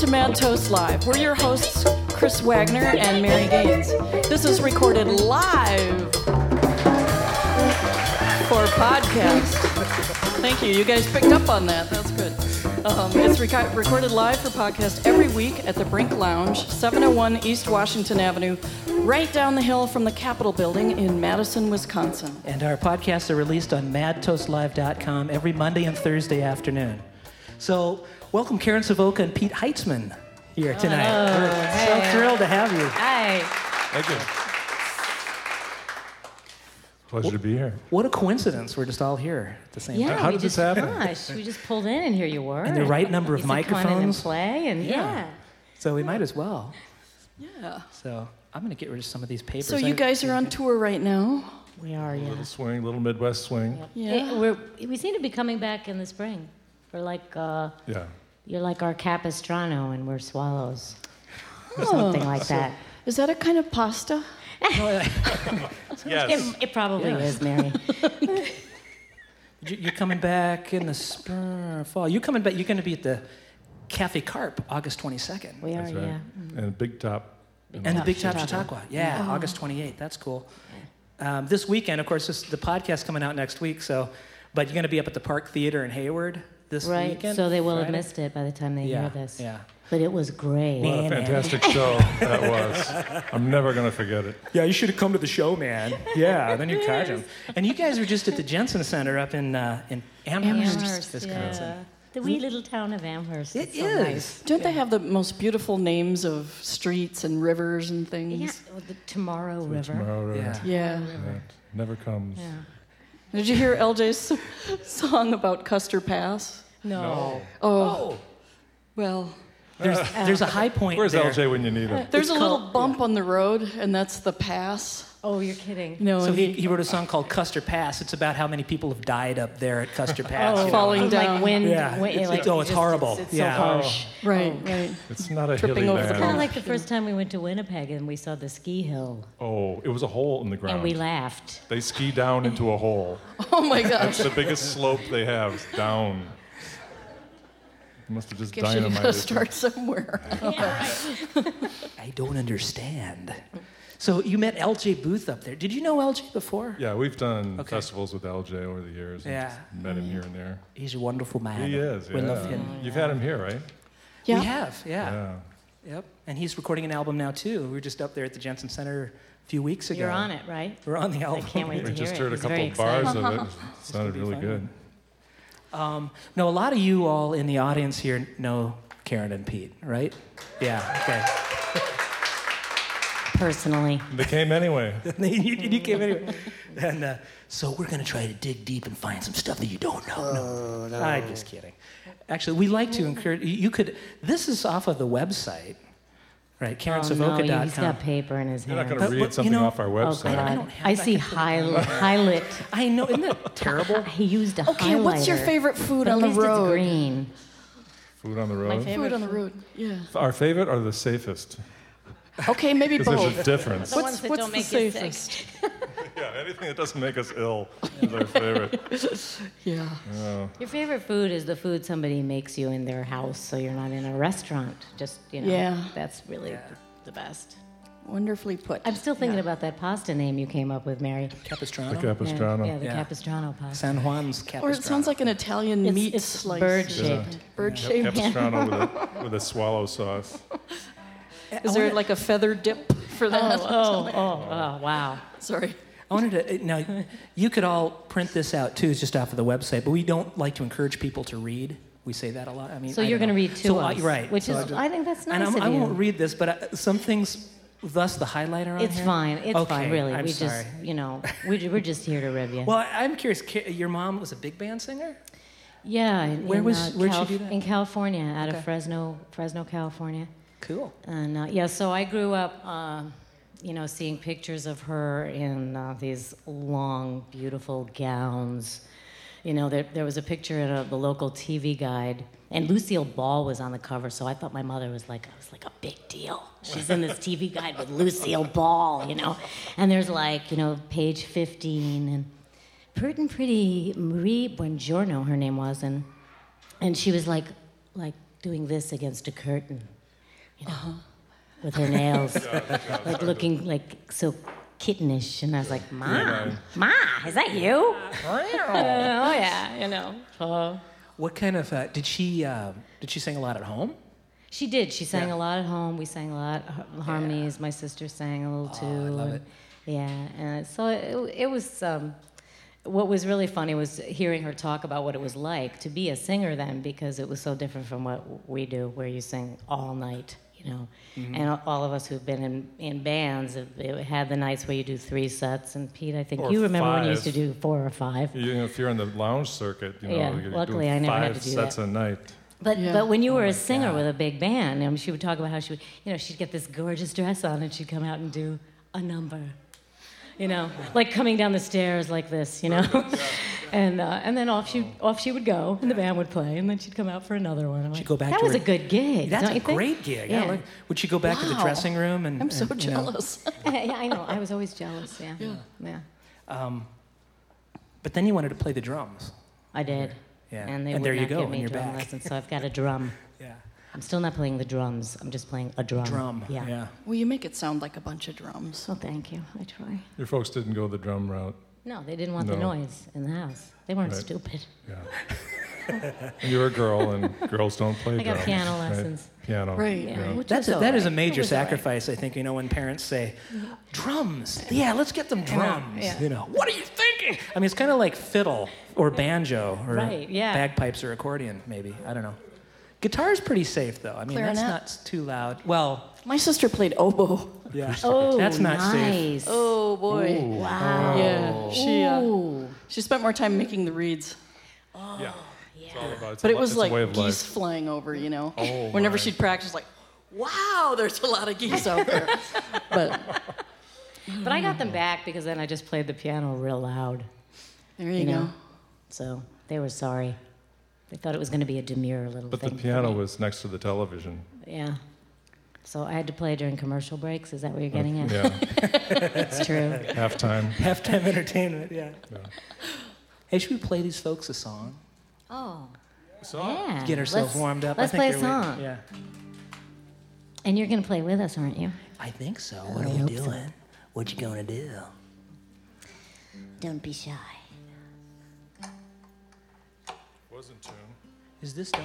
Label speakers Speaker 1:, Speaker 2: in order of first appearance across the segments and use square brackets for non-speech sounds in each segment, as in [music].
Speaker 1: to Mad Toast Live. We're your hosts, Chris Wagner and Mary Gaines. This is recorded live for podcast. Thank you. You guys picked up on that. That's good. Um, it's reco- recorded live for podcast every week at the Brink Lounge, 701 East Washington Avenue, right down the hill from the Capitol Building in Madison, Wisconsin.
Speaker 2: And our podcasts are released on madtoastlive.com every Monday and Thursday afternoon. So, welcome Karen Savoca and Pete Heitzman here tonight. We're so thrilled to have you.
Speaker 3: Hi.
Speaker 4: Thank you. Pleasure to be here.
Speaker 2: What a coincidence. We're just all here at the same
Speaker 3: Yeah,
Speaker 2: time.
Speaker 4: How
Speaker 3: we
Speaker 4: did this
Speaker 3: just,
Speaker 4: happen?
Speaker 3: Gosh, we just pulled in and here you were.
Speaker 2: And the right number of
Speaker 3: You said, "Come on and
Speaker 2: microphones."
Speaker 3: play and yeah.
Speaker 2: So, we might as well.
Speaker 1: Yeah.
Speaker 2: So, I'm going to get rid of some of these papers.
Speaker 1: So you
Speaker 2: I-
Speaker 1: guys are on tour right now?
Speaker 3: We are, yeah.
Speaker 4: Little swing, little Midwest swing.
Speaker 1: Yeah.
Speaker 3: It- we're, we seem to be coming back in the spring. We're like, uh,
Speaker 4: Yeah.
Speaker 3: You're like our Capistrano and we're swallows. Or
Speaker 1: Oh.
Speaker 3: something like that.
Speaker 1: Is that a kind of pasta? [laughs]
Speaker 4: Yes.
Speaker 3: It, it probably
Speaker 2: Yeah.
Speaker 3: is, Mary.
Speaker 2: You- You're coming back in the spring, fall. You're coming back. You're going to be at the Cafe Carpe August 22nd.
Speaker 3: We are,
Speaker 4: That's right.
Speaker 3: yeah.
Speaker 4: And Big Top.
Speaker 2: And the Big Top
Speaker 3: Chautauqua.
Speaker 2: Chautauqua. Yeah, August 28th. That's cool. Um, this weekend, of course, this, the podcast coming out next week. So, but you're going to be up at the Park Theater in Hayward this
Speaker 3: Right,
Speaker 2: weekend.
Speaker 3: so they will have missed it by the time they
Speaker 2: Yeah,
Speaker 3: hear this.
Speaker 2: yeah.
Speaker 3: But it was great.
Speaker 4: What a
Speaker 2: Man, man.
Speaker 4: fantastic [laughs] show that was. I'm never going to forget it.
Speaker 2: Yeah, you should have come to the show, man. Yeah, then you catch him. And you guys were just at the Jensen Center up in uh, in Amherst,
Speaker 3: Amherst,
Speaker 2: Wisconsin.
Speaker 3: yeah. The wee little town of Amherst.
Speaker 2: It
Speaker 3: It's so
Speaker 2: is.
Speaker 3: nice.
Speaker 1: Don't they have the most beautiful names of streets and rivers and
Speaker 3: Yeah,
Speaker 1: things?
Speaker 3: well, the Tomorrow River.
Speaker 4: Tomorrow,
Speaker 2: Yeah.
Speaker 1: Yeah.
Speaker 4: yeah, Never comes.
Speaker 3: Yeah.
Speaker 1: Did you hear LJ's [laughs] song about Custer Pass?
Speaker 3: No.
Speaker 1: Oh. oh, well,
Speaker 2: There's, there's a high point
Speaker 4: Where's
Speaker 2: there.
Speaker 4: LJ when you need him?
Speaker 1: there's
Speaker 2: It's
Speaker 1: a little
Speaker 2: called-
Speaker 1: bump on the road, and that's the pass.
Speaker 3: Oh, you're kidding.
Speaker 1: No,
Speaker 2: So he, he wrote a song called Custer Pass. It's about how many people have died up there at Custer [laughs] Pass.
Speaker 3: Oh,
Speaker 2: you know.
Speaker 1: Falling
Speaker 3: like wind.
Speaker 2: Yeah.
Speaker 3: wind-
Speaker 2: It's-
Speaker 3: like
Speaker 2: it's- oh, it's
Speaker 3: just-
Speaker 2: horrible.
Speaker 3: It's,
Speaker 2: Yeah.
Speaker 3: so harsh. Oh.
Speaker 1: right, oh. right.
Speaker 4: It's not a
Speaker 1: Tripping
Speaker 4: hilly
Speaker 1: over the
Speaker 3: Kind of like the first time we went to Winnipeg and we saw the ski hill
Speaker 4: Oh, it was a hole in the ground.
Speaker 3: and we laughed.
Speaker 4: They ski down into a hole. [laughs]
Speaker 1: Oh my
Speaker 4: That's
Speaker 1: gosh.
Speaker 4: the biggest slope they have is down. You must have just
Speaker 1: Guess you gotta
Speaker 4: dynamited.
Speaker 1: start somewhere. [laughs]
Speaker 2: I don't understand. So you met LJ Booth up there. Did you know LJ before?
Speaker 4: Yeah, we've done
Speaker 2: Okay.
Speaker 4: festivals with LJ over the years. and
Speaker 2: Yeah.
Speaker 4: just Met him here and there.
Speaker 2: He's a wonderful man.
Speaker 4: He is. Yeah.
Speaker 2: We love him.
Speaker 4: You've had him here, right?
Speaker 1: Yeah.
Speaker 2: We have, yeah.
Speaker 4: Yeah.
Speaker 2: Yep. And he's recording an album now too. We were just up there at the Jensen Center a few weeks ago.
Speaker 3: You're on it, right?
Speaker 2: We're on the album.
Speaker 3: I
Speaker 2: album.
Speaker 3: can't wait
Speaker 4: We
Speaker 3: to hear
Speaker 4: just
Speaker 3: it.
Speaker 4: heard a couple
Speaker 3: very
Speaker 4: of bars of it. [laughs] It sounded really
Speaker 2: fun.
Speaker 4: good.
Speaker 2: Um, no, a lot of you all in the audience here know Karen and Pete, right? Yeah. Okay.
Speaker 3: Personally.
Speaker 4: They came anyway. [laughs]
Speaker 2: you, you came anyway. And uh, so we're going to try to dig deep and find some stuff that you don't know. no, I'm just kidding. Actually, we like to encourage you. you Could this is off of the website, right?
Speaker 3: Oh, no, he's got paper in his hand.
Speaker 4: You're not going to read
Speaker 2: but, you
Speaker 4: something
Speaker 2: know-
Speaker 4: off our
Speaker 3: Oh,
Speaker 4: website.
Speaker 3: God.
Speaker 2: don't have
Speaker 3: I see
Speaker 2: kind
Speaker 3: highlight. [laughs] highlight.
Speaker 2: I know, isn't that terrible? [laughs]
Speaker 3: He used a highlight.
Speaker 1: Okay,
Speaker 3: highlighter.
Speaker 1: what's your favorite food
Speaker 3: But
Speaker 1: on
Speaker 3: at
Speaker 1: the
Speaker 3: least it's
Speaker 1: road?
Speaker 3: green.
Speaker 4: Food on the road.
Speaker 3: My favorite
Speaker 1: Food on the road. Yeah.
Speaker 4: Our favorite or the safest?
Speaker 1: Okay, maybe
Speaker 4: Because there's a
Speaker 1: both.
Speaker 4: difference.
Speaker 3: The
Speaker 1: What's,
Speaker 3: ones that
Speaker 1: what's
Speaker 3: don't
Speaker 1: the
Speaker 3: make you sick.
Speaker 1: safest? [laughs]
Speaker 4: yeah, anything that doesn't make us ill is our favorite.
Speaker 1: Yeah.
Speaker 4: Oh.
Speaker 3: Your favorite food is the food somebody makes you in their house, so you're not in a restaurant. Just you know,
Speaker 1: Yeah.
Speaker 3: that's really the, the best.
Speaker 1: Wonderfully put.
Speaker 3: I'm still thinking about that pasta name you came up with, Mary.
Speaker 2: Capistrano.
Speaker 4: The Capistrano.
Speaker 3: Yeah, yeah the
Speaker 2: Yeah.
Speaker 3: Capistrano pasta.
Speaker 2: San Juan's Capistrano.
Speaker 1: Or it sounds like an Italian
Speaker 3: It's-
Speaker 1: meat
Speaker 3: it's
Speaker 1: slice.
Speaker 3: bird-shaped.
Speaker 1: Bird shaped.
Speaker 4: Capistrano with a, [laughs] with a swallow sauce.
Speaker 1: Is there like a feather dip for that? [laughs]
Speaker 3: Oh, oh, oh, wow. [laughs]
Speaker 1: Sorry.
Speaker 2: I wanted to. Now, you could all print this out too. It's just off of the website, but we don't like to encourage people to read. We say that a lot. I mean,
Speaker 3: So
Speaker 2: I
Speaker 3: you're going to read to
Speaker 2: so
Speaker 3: us,
Speaker 2: I, right?
Speaker 3: Which
Speaker 2: so
Speaker 3: is,
Speaker 2: just-
Speaker 3: I think that's
Speaker 2: and
Speaker 3: nice
Speaker 2: I'm,
Speaker 3: of
Speaker 2: I won't read this, but uh, some things, thus the highlighter on
Speaker 3: It's
Speaker 2: here.
Speaker 3: fine. It's
Speaker 2: okay,
Speaker 3: fine, really.
Speaker 2: I'm
Speaker 3: we
Speaker 2: sorry.
Speaker 3: just, you know, we, we're just here to rib you. [laughs]
Speaker 2: Well, I- I'm curious. Your mom was a big band singer.
Speaker 3: yeah. In,
Speaker 2: Where
Speaker 3: in,
Speaker 2: was-
Speaker 3: uh,
Speaker 2: where'd she do that?
Speaker 3: In California, out
Speaker 2: Okay.
Speaker 3: of Fresno, Fresno, California.
Speaker 2: Cool.
Speaker 3: And uh, yeah, so I grew up, uh, you know, seeing pictures of her in uh, these long, beautiful gowns. You know, there, there was a picture in a, the local TV guide, and Lucille Ball was on the cover. So I thought my mother was like, I was like a big deal. She's in this TV guide with Lucille Ball, you know. And there's like, you know, page 15, and pert and pretty Marie Buongiorno, her name was, and and she was like, like doing this against a curtain, you know, with her nails, [laughs] like looking like so kittenish. And I was like, Ma, Ma, is that you? [laughs] oh yeah, you know. Uh,
Speaker 2: What kind of uh, did she uh, did she sing a lot at home?
Speaker 3: she did. She sang
Speaker 2: Yeah.
Speaker 3: a lot at home. We sang a lot har- harmonies. My sister sang a little too.
Speaker 2: Oh, I love
Speaker 3: and-
Speaker 2: it.
Speaker 3: Yeah, and so it, it was. Um, what was really funny was hearing her talk about what it was like to be a singer then, because it was so different from what we do, where you sing all night. You know,
Speaker 2: Mm-hmm.
Speaker 3: and all of us who've been in, in bands have have had the nights where you do three sets. And Pete, I think
Speaker 4: Or
Speaker 3: you remember when you used to do four or five.
Speaker 4: You know, if you're in the lounge circuit, you know,
Speaker 3: Yeah,
Speaker 4: you're
Speaker 3: luckily
Speaker 4: doing
Speaker 3: I never had
Speaker 4: five
Speaker 3: to do
Speaker 4: sets
Speaker 3: that.
Speaker 4: a night.
Speaker 3: But
Speaker 1: Yeah.
Speaker 3: but when you were
Speaker 2: Oh
Speaker 3: a singer
Speaker 2: God.
Speaker 3: with a big band, I mean, she would talk about how she would, you know, she'd get this gorgeous dress on and she'd come out and do a number, you know, like coming down the stairs like this, you know, [laughs] and uh, and then off she off she would go and the band would play and then she'd come out for another one. I'm
Speaker 2: She'd
Speaker 3: like,
Speaker 2: go back
Speaker 3: That
Speaker 2: to
Speaker 3: was
Speaker 2: her-
Speaker 3: a good gig.
Speaker 2: That's
Speaker 3: don't
Speaker 2: a
Speaker 3: you think?
Speaker 2: great gig. Yeah.
Speaker 3: Yeah.
Speaker 2: look, would she go back to the dressing room and?
Speaker 1: I'm so
Speaker 2: and, you know,
Speaker 1: jealous. [laughs]
Speaker 3: yeah, I know. I was always jealous. Yeah. Yeah.
Speaker 2: but then you wanted to play the drums.
Speaker 3: I did.
Speaker 2: Yeah.
Speaker 3: And they
Speaker 2: And
Speaker 3: would
Speaker 2: there you go,
Speaker 3: give
Speaker 2: and
Speaker 3: me
Speaker 2: you're
Speaker 3: drum
Speaker 2: back.
Speaker 3: lessons, so I've got a drum. [laughs]
Speaker 2: Yeah.
Speaker 3: I'm still not playing the drums. I'm just playing a drum.
Speaker 2: Drum.
Speaker 3: Yeah.
Speaker 2: Yeah.
Speaker 1: Well, you make it sound like a bunch of drums.
Speaker 3: So thank you. I try.
Speaker 4: Your folks didn't go the drum route.
Speaker 3: No, they didn't want the noise in the house. They weren't
Speaker 4: Right.
Speaker 3: stupid.
Speaker 4: Yeah. and you're a girl, and girls don't play [laughs]
Speaker 3: I got
Speaker 4: drums.
Speaker 3: piano
Speaker 4: right?
Speaker 3: lessons.
Speaker 4: Piano.
Speaker 1: Right.
Speaker 3: Yeah, which
Speaker 2: That's
Speaker 3: was
Speaker 2: a, that is a major
Speaker 3: It was
Speaker 2: sacrifice, I think. You know, when parents say, mm-hmm. "Drums, yeah, let's get them drums."
Speaker 3: yeah.
Speaker 2: You know, what are you thinking? I mean, it's kind of like fiddle or banjo or
Speaker 3: Right, yeah.
Speaker 2: bagpipes or accordion, maybe. I don't know. Guitar's pretty safe, though. I mean, that's not too loud. Well,
Speaker 1: My sister played oboe.
Speaker 2: yeah, [laughs]
Speaker 3: Oh,
Speaker 2: that's not safe.
Speaker 3: nice.
Speaker 1: Oh boy.
Speaker 3: Wow.
Speaker 1: Yeah. She uh, she spent more time making the reeds.
Speaker 4: Yeah. It's all about, it's
Speaker 1: But
Speaker 4: a
Speaker 1: it was like
Speaker 4: a way of
Speaker 1: geese
Speaker 4: life.
Speaker 1: flying over, you know.
Speaker 4: Oh, [laughs]
Speaker 1: Whenever
Speaker 4: my.
Speaker 1: she'd practice, like, wow, there's a lot of geese out there. [laughs] but
Speaker 3: But I got them back because then I just played the piano real loud.
Speaker 1: there you,
Speaker 3: You
Speaker 1: go.
Speaker 3: know? So they were sorry. They thought it was going to be a demure little
Speaker 4: But
Speaker 3: thing.
Speaker 4: the
Speaker 3: for
Speaker 4: piano
Speaker 3: me.
Speaker 4: was next to the television.
Speaker 3: Yeah. So I had to play during commercial breaks. Is that what you're uh, getting at?
Speaker 4: Yeah. [laughs]
Speaker 3: It's true.
Speaker 4: Halftime.
Speaker 2: Halftime entertainment, yeah.
Speaker 4: Yeah.
Speaker 2: Hey, should we play these folks a song?
Speaker 3: Oh.
Speaker 4: So,
Speaker 3: Yeah.
Speaker 2: Get ourselves
Speaker 3: Let's-
Speaker 2: warmed up.
Speaker 3: Let's
Speaker 2: I think
Speaker 3: play a
Speaker 2: they're waiting-
Speaker 3: song.
Speaker 2: Yeah.
Speaker 3: And you're going to play with us, aren't you?
Speaker 2: I think so. What
Speaker 3: I
Speaker 2: are you
Speaker 3: hope so.
Speaker 2: doing? What you gonna do?
Speaker 3: Don't be shy.
Speaker 2: Is this don't?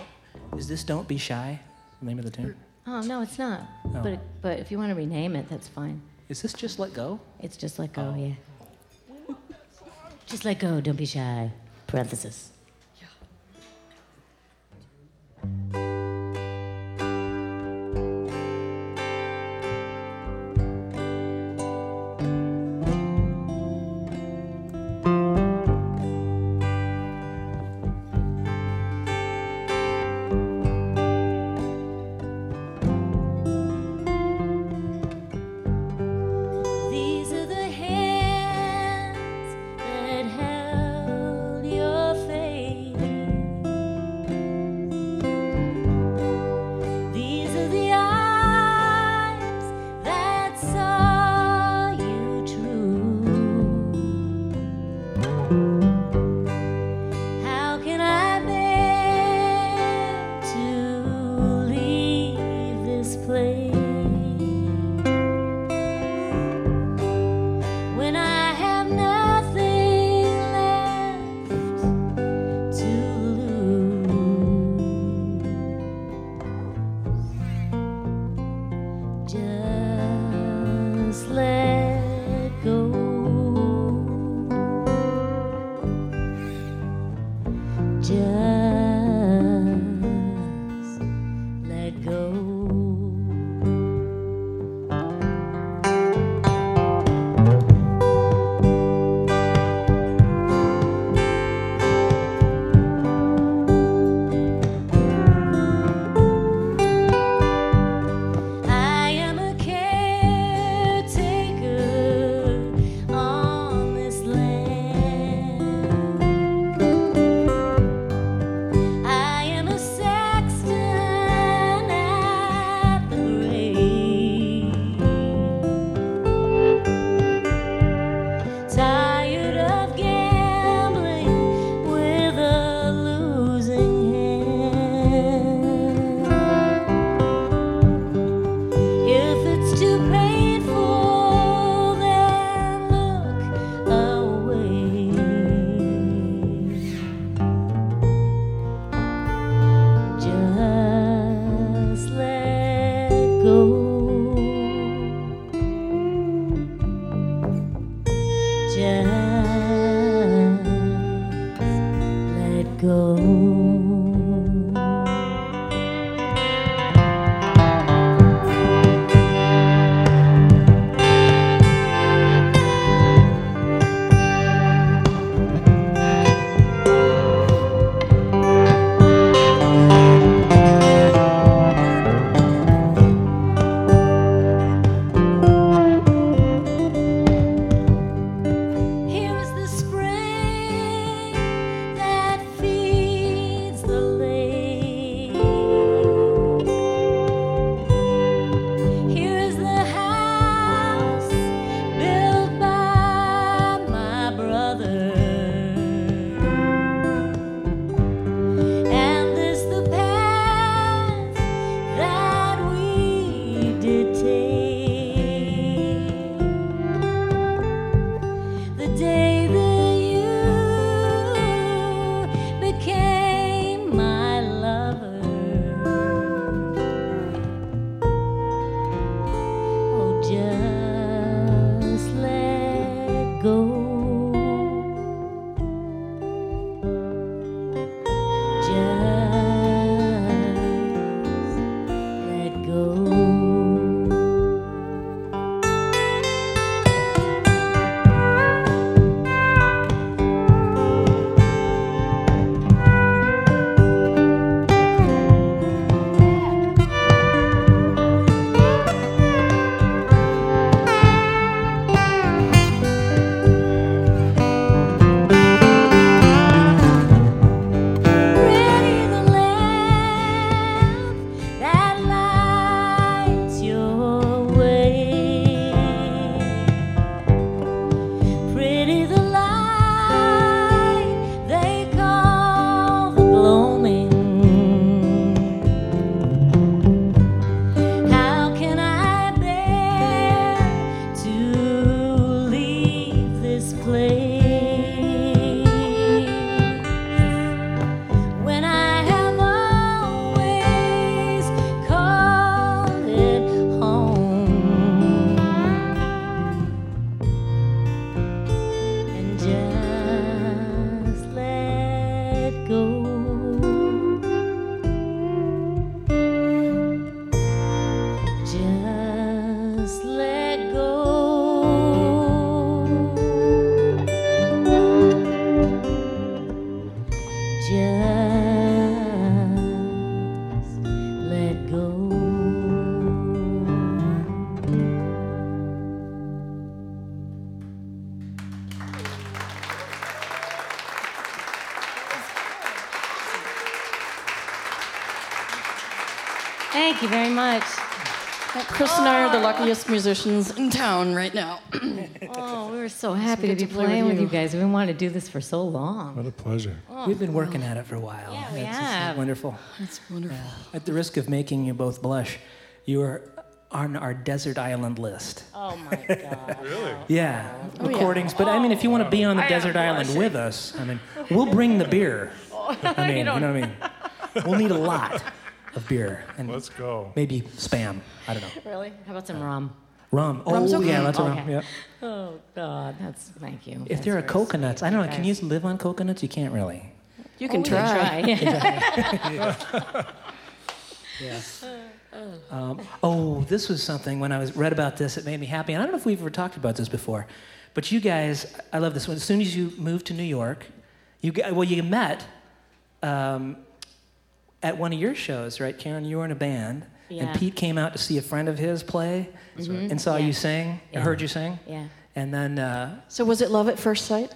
Speaker 2: Is this don't be shy? The name of the tune?
Speaker 3: Oh, no, it's not.
Speaker 2: Oh.
Speaker 3: But, but if you want to rename it, that's fine.
Speaker 2: Is this just let go?
Speaker 3: It's just let go,
Speaker 2: Oh.
Speaker 3: yeah. Just let go, don't be shy. Parenthesis. The
Speaker 1: luckiest musicians in town right now. [clears throat]
Speaker 3: Oh, we were so happy to be
Speaker 1: to play
Speaker 3: playing
Speaker 1: with
Speaker 3: with
Speaker 1: you.
Speaker 3: you guys. We've been wanting to do this for so long.
Speaker 4: What a pleasure. Oh.
Speaker 2: We've been working at it for a while.
Speaker 3: Yeah, we
Speaker 2: It's just
Speaker 3: have.
Speaker 2: wonderful.
Speaker 1: That's wonderful.
Speaker 2: At the risk of making you both blush, you are on our desert island list.
Speaker 3: Oh my God. [laughs]
Speaker 4: Really?
Speaker 2: Yeah,
Speaker 1: Oh, yeah.
Speaker 2: recordings. But I mean, if you want to be on the desert island with us, I mean, we'll bring the beer. [laughs] Oh, I mean, you, know what I mean? We'll need a lot [laughs] of beer and
Speaker 4: Let's go.
Speaker 2: maybe spam. I don't know. [laughs]
Speaker 3: Really? How about some rum?
Speaker 2: Rum. Oh,
Speaker 1: Rum's okay.
Speaker 2: yeah, that's a rum. Yeah.
Speaker 3: Oh God, that's thank you.
Speaker 2: If
Speaker 3: That's
Speaker 2: there are
Speaker 3: very
Speaker 2: coconuts, I don't know. Can you live on coconuts? You can't really.
Speaker 1: You can
Speaker 3: Oh,
Speaker 1: try.
Speaker 3: try. [laughs] [laughs]
Speaker 2: Yeah. Um, oh, this was something when I was read about this, it made me happy. And I don't know if we've ever talked about this before, but you guys, I love this one. As soon as you moved to New York, you gu- well, you met um, at one of your shows, right, Karen? You were in a band,
Speaker 3: Yeah.
Speaker 2: and Pete came out to see a friend of his play, and saw
Speaker 3: Yeah.
Speaker 2: you sing,
Speaker 3: Yeah.
Speaker 2: heard you sing,
Speaker 3: Yeah.
Speaker 2: and then uh,
Speaker 1: So was it love at first sight?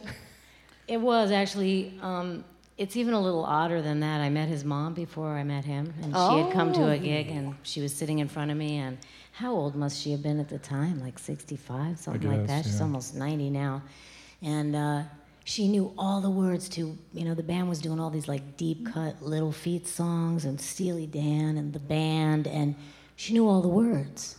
Speaker 3: It was actually. Um, it's even a little odder than that. I met his mom before I met him, and she had come to a gig, and she was sitting in front of me. And how old must she have been at the time? Like 65, something like
Speaker 4: guess,
Speaker 3: that. She's almost 90 now, and uh, she knew all the words to. You know, the band was doing all these like deep mm-hmm. cut Little Feat songs, and Steely Dan, and the band, and she knew all the words.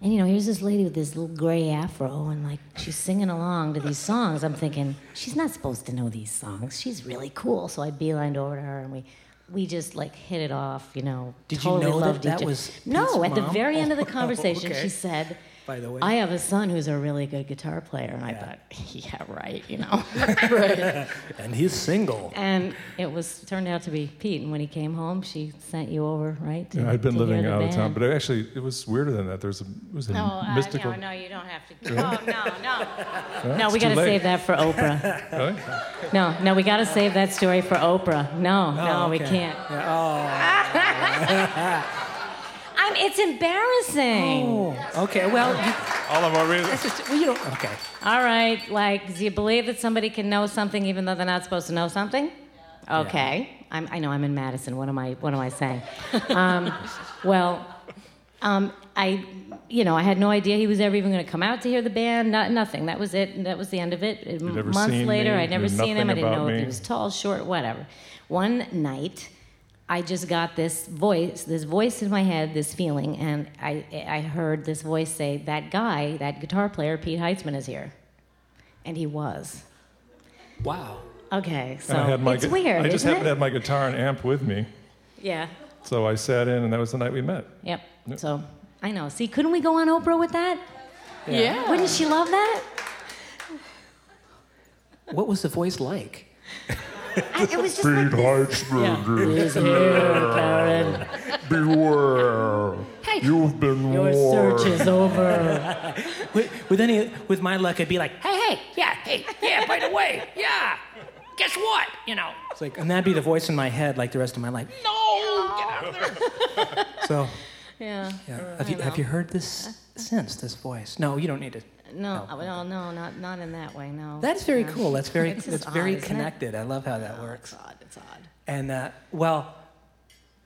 Speaker 3: And you know, here's this lady with this little gray afro, and like she's singing along to these songs. I'm thinking she's not supposed to know these songs. She's really cool. So I beelined over to her, and we we just like hit it off. You know,
Speaker 2: Did you
Speaker 3: totally
Speaker 2: know that
Speaker 3: loved
Speaker 2: that
Speaker 3: each-
Speaker 2: was
Speaker 3: no?
Speaker 2: Pete's
Speaker 3: At the very end of the [laughs]
Speaker 2: Oh,
Speaker 3: conversation,
Speaker 2: okay.
Speaker 3: she said,
Speaker 2: by the way.
Speaker 3: I have a son who's a really good guitar player, and I
Speaker 2: Yeah.
Speaker 3: thought, [laughs] yeah, right, you know. [laughs]
Speaker 2: and he's single.
Speaker 3: and it was turned out to be Pete. And when he came home, she sent you over, right? to-
Speaker 4: Yeah, I'd been
Speaker 3: to
Speaker 4: living
Speaker 3: the
Speaker 4: out of town, but actually, it was weirder than that. There's a, it was a
Speaker 3: No, uh,
Speaker 4: mystical.
Speaker 3: no, no, you don't have to. Go. Oh, no, no.
Speaker 4: Huh?
Speaker 3: No, we got to save that for Oprah. [laughs]
Speaker 4: Really?
Speaker 3: No, no, we got to save that story for Oprah. No, no,
Speaker 2: Oh,
Speaker 3: we can't.
Speaker 2: Yeah,
Speaker 3: I'm, it's embarrassing.
Speaker 2: oh, okay. Well, you,
Speaker 4: All of our reasons.
Speaker 2: that's just, well, you don't. Okay.
Speaker 3: All right, like, do you believe that somebody can know something even though they're not supposed to know something? Okay, I'm, I know I'm in Madison. What am I? What am I saying? [laughs] um, well, um, I, you know, I had no idea he was ever even going to come out to hear the band. Not nothing. That was it. That was the end of it.
Speaker 4: never
Speaker 3: Months
Speaker 4: seen
Speaker 3: later,
Speaker 4: me,
Speaker 3: I'd never
Speaker 4: knew
Speaker 3: seen him. I
Speaker 4: nothing
Speaker 3: didn't know
Speaker 4: about
Speaker 3: if he was tall, short, whatever. One night. I just got this voice, this voice in my head, this feeling, and I, I heard this voice say, "That guy, that guitar player, Pete Heitzman, is here," and he was.
Speaker 2: Wow.
Speaker 3: Okay, so
Speaker 4: I had my,
Speaker 3: it's
Speaker 4: gu-
Speaker 3: weird,
Speaker 4: I just
Speaker 3: isn't
Speaker 4: happened to have my guitar and amp with me,
Speaker 3: Yeah.
Speaker 4: so I sat in, and that was the night we met.
Speaker 3: Yep. So I know. See, couldn't we go on Oprah with that?
Speaker 1: Yeah.
Speaker 3: Wouldn't she love that?
Speaker 2: What was the voice like?
Speaker 3: I, it was just like this.
Speaker 4: Heitzberger,
Speaker 3: He's here, Karen.
Speaker 4: beware. You've been
Speaker 3: Your
Speaker 4: warned.
Speaker 3: search is over. [laughs]
Speaker 2: With, with any, with my luck, I'd be like, hey, hey, yeah, hey, yeah. By the way, yeah. Guess what? You know. It's like, and that'd be the voice in my head, like the rest of my life. No, get out of there. so,
Speaker 3: Yeah.
Speaker 2: yeah. Have you have you heard this uh, since this voice? No, you don't need to.
Speaker 3: No, no, no, not not in that way. No.
Speaker 2: That's very cool. That's very [laughs]
Speaker 3: It's
Speaker 2: that's very
Speaker 3: odd,
Speaker 2: connected. I love how that
Speaker 3: It's
Speaker 2: works.
Speaker 3: It's odd. It's odd.
Speaker 2: And uh, well,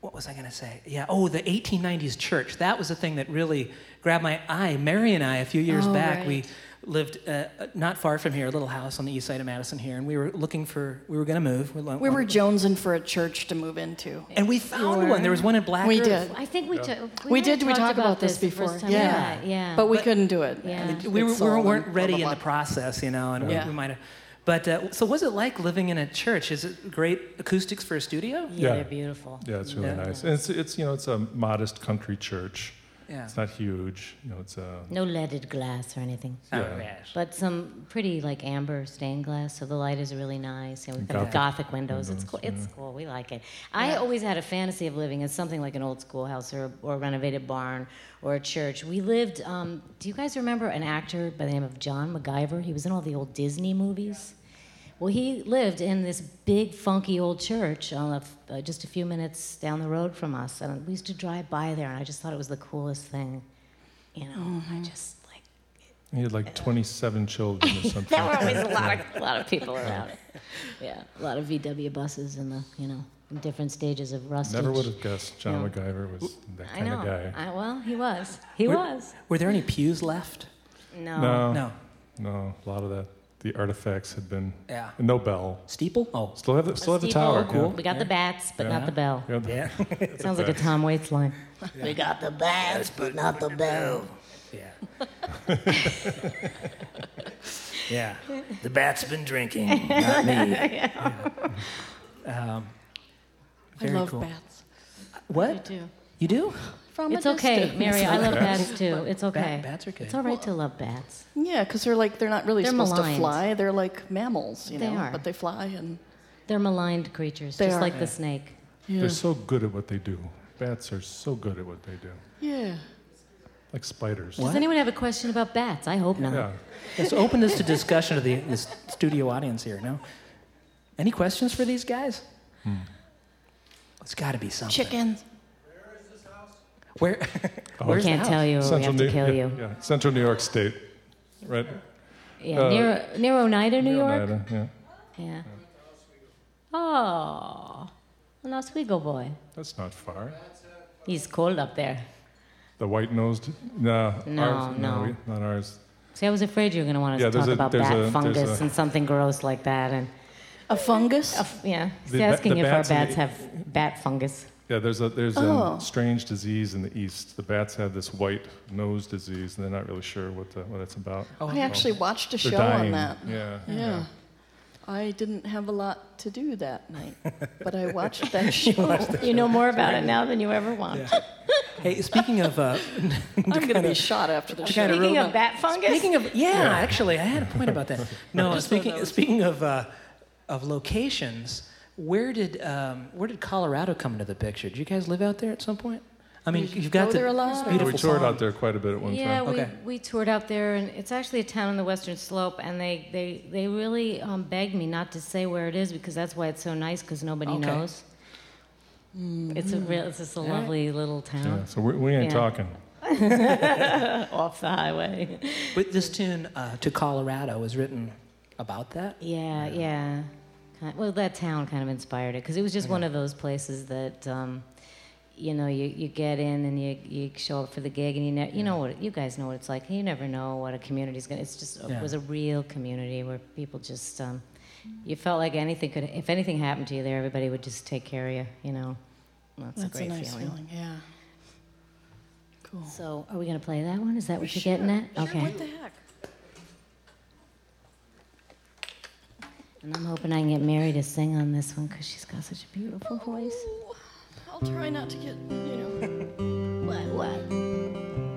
Speaker 2: what was I going to say? Yeah. Oh, the 1890s church. That was the thing that really grabbed my eye. Mary and I, a few years
Speaker 1: Oh,
Speaker 2: back, we
Speaker 1: right.
Speaker 2: Lived uh, not far from here, a little house on the east side of Madison here, and we were looking for. We were going to move. lo-
Speaker 1: We were jonesing for a church to move into.
Speaker 2: and we found one. There was one in Black
Speaker 1: We
Speaker 2: Earth.
Speaker 1: did.
Speaker 3: I think we, ta-
Speaker 1: We
Speaker 3: might
Speaker 1: did. We
Speaker 3: talked
Speaker 1: talked about this
Speaker 3: the
Speaker 1: before.
Speaker 3: first time
Speaker 1: Yeah.
Speaker 3: Yeah.
Speaker 1: But we couldn't do it.
Speaker 3: Yeah.
Speaker 2: We, were, we weren't ready in the process, you know, and we,
Speaker 1: Yeah.
Speaker 2: we might have. But uh, so, was it like living in a church? Is it great acoustics for a studio?
Speaker 3: yeah,
Speaker 4: Yeah.
Speaker 3: they're beautiful.
Speaker 4: Yeah, it's really
Speaker 2: Yeah.
Speaker 4: nice. And it's, it's, you know, it's a modest country church.
Speaker 2: Yeah.
Speaker 4: It's not huge. You know, it's a.
Speaker 3: No leaded glass or anything.
Speaker 2: Oh,
Speaker 4: Yeah.
Speaker 2: yes.
Speaker 3: But some pretty like amber stained glass, so the light is really nice. And we've got
Speaker 4: Gothic
Speaker 3: Gothic windows. It's
Speaker 4: windows,
Speaker 3: cool. It's cool. We like it. I always had a fantasy of living in something like an old schoolhouse or, or a renovated barn or a church. We lived. Um, do you guys remember an actor by the name of John McGiver? He was in all the old Disney movies. Well, he lived in this big, funky old church on a f uh, just a few minutes down the road from us, and we used to drive by there, and I just thought it was the coolest thing. You know, I mm-hmm. just like
Speaker 4: He had like uh, 27 children or [laughs] something.
Speaker 3: there were always a lot of [laughs] a lot of people around. Yeah, a lot of VW buses in the you know in different stages of rust.
Speaker 4: Never would have guessed John
Speaker 3: No.
Speaker 4: McGiver was that
Speaker 3: I
Speaker 4: kind
Speaker 3: know.
Speaker 4: of guy.
Speaker 3: I, well, he was. He
Speaker 2: Were-
Speaker 3: was.
Speaker 2: Were there any pews left?
Speaker 3: No.
Speaker 4: No,
Speaker 2: No.
Speaker 4: no, a lot of that. The artifacts had been.
Speaker 2: Yeah.
Speaker 4: and no bell.
Speaker 2: Steeple? Oh.
Speaker 4: Still have the, still have the
Speaker 3: steeple.
Speaker 4: tower.
Speaker 2: cool.
Speaker 3: We got the bats, but
Speaker 4: Yeah.
Speaker 3: not the bell.
Speaker 4: Yeah. Yeah, the- [laughs]
Speaker 2: Yeah.
Speaker 3: Sounds like a Tom Waits line. We got the bats, but not the bell.
Speaker 2: Yeah. [laughs] yeah. The bat's been drinking, not me. [laughs] Yeah. Um,
Speaker 1: I
Speaker 2: very
Speaker 1: love
Speaker 2: cool.
Speaker 1: bats. I
Speaker 2: What?
Speaker 1: do.
Speaker 2: You do?
Speaker 1: From
Speaker 3: It's
Speaker 1: a
Speaker 3: okay,
Speaker 1: distance.
Speaker 3: Mary. I love
Speaker 4: Bats? [laughs]
Speaker 3: bats too. It's okay.
Speaker 2: bats are good.
Speaker 3: It's all right to love bats.
Speaker 1: Yeah, because they're like they're not really
Speaker 3: They're
Speaker 1: supposed
Speaker 3: maligned.
Speaker 1: to fly. They're like mammals, you
Speaker 3: They
Speaker 1: know,
Speaker 3: are.
Speaker 1: but they fly and
Speaker 3: They're maligned creatures,
Speaker 1: They
Speaker 3: just
Speaker 1: are.
Speaker 3: like the snake.
Speaker 1: yeah,
Speaker 4: They're so good at what they do. Bats are so good at what they do.
Speaker 1: yeah.
Speaker 4: Like spiders.
Speaker 3: Does anyone have a question about bats? I hope not.
Speaker 4: Yeah.
Speaker 2: Let's open this to discussion of the this studio audience here. No? Any questions for these guys? It's got to be something.
Speaker 1: Chickens.
Speaker 2: Where?
Speaker 3: We [laughs]
Speaker 2: Where's the
Speaker 3: can't
Speaker 2: house?
Speaker 3: tell you. or we have to kill
Speaker 4: yeah,
Speaker 3: you.
Speaker 4: yeah, Central New York State. Right?
Speaker 3: Yeah,
Speaker 4: Uh,
Speaker 3: near near Oneida, New York.
Speaker 4: Oneida, yeah.
Speaker 3: Yeah. Oh, an Oswego boy.
Speaker 4: That's not far.
Speaker 3: He's cold up there.
Speaker 4: The white nosed? No.
Speaker 3: No,
Speaker 4: ours,
Speaker 3: no.
Speaker 4: we- not ours.
Speaker 3: See, I was afraid you were going to want us
Speaker 4: Yeah,
Speaker 3: to talk
Speaker 4: a-
Speaker 3: about
Speaker 4: there's
Speaker 3: bat
Speaker 4: a-
Speaker 3: fungus
Speaker 4: a-
Speaker 3: and something gross like that. And
Speaker 1: A fungus.
Speaker 3: f- yeah, he's
Speaker 4: The
Speaker 3: asking
Speaker 4: the
Speaker 3: if our
Speaker 4: bats
Speaker 3: bats
Speaker 4: the-
Speaker 3: have bat fungus.
Speaker 4: Yeah, there's a there's
Speaker 1: Oh.
Speaker 4: a strange disease in the east. The bats have this white nose disease, and they're not really sure what the, what it's about.
Speaker 2: Oh,
Speaker 1: I actually watched a
Speaker 4: They're
Speaker 1: show
Speaker 4: dying.
Speaker 1: on that.
Speaker 4: Yeah.
Speaker 1: Yeah. I didn't have a lot to do that night, [laughs] but I watched that show.
Speaker 3: You know more about it now than you ever wanted.
Speaker 2: Hey, speaking of, uh, [laughs] [laughs]
Speaker 1: I'm going to be shot after the show.
Speaker 3: Speaking of bat fungus,
Speaker 2: speaking of, yeah, actually, I had a point about that. No,
Speaker 1: Just one of
Speaker 2: speaking speaking of uh, of locations, where did um, where did Colorado come into the picture? Did you guys live out there at some point? I mean, you've got
Speaker 1: go
Speaker 2: the
Speaker 1: there a lot,
Speaker 2: beautiful
Speaker 4: we toured
Speaker 2: song.
Speaker 4: out there quite a bit at one
Speaker 3: yeah,
Speaker 4: time.
Speaker 3: Yeah, we,
Speaker 2: Okay.
Speaker 3: we toured out there, and it's actually a town on the western slope. And they they they really um, begged me not to say where it is because that's why it's so nice because nobody
Speaker 2: Okay.
Speaker 3: knows. It's a real, it's just a lovely little town.
Speaker 4: Yeah,
Speaker 3: town
Speaker 4: so we, we ain't
Speaker 3: Yeah.
Speaker 4: talking. [laughs]
Speaker 3: off the highway.
Speaker 2: But this tune uh, to Colorado was written about that.
Speaker 3: Yeah, yeah. Ki- Well, that town kind of inspired it because it was just one of those places that, um, you know, you, you get in and you, you show up for the gig and you ne- you know what you guys know what it's like. You never know what a community's gonna. It's just
Speaker 2: Yeah.
Speaker 3: it was a real community where people just um, you felt like anything could if anything happened to you there, everybody would just take care of you. You know, that's,
Speaker 1: That's
Speaker 3: a great
Speaker 1: nice
Speaker 3: feeling.
Speaker 1: feeling. Yeah. Cool.
Speaker 3: So, are we gonna play that one? Is that what you're getting at?
Speaker 1: Sure,
Speaker 3: Okay.
Speaker 1: what the heck?
Speaker 3: And I'm hoping I can get Mary to sing on this one because she's got such a beautiful voice.
Speaker 1: I'll try not to get, you know. [laughs]
Speaker 3: What? What?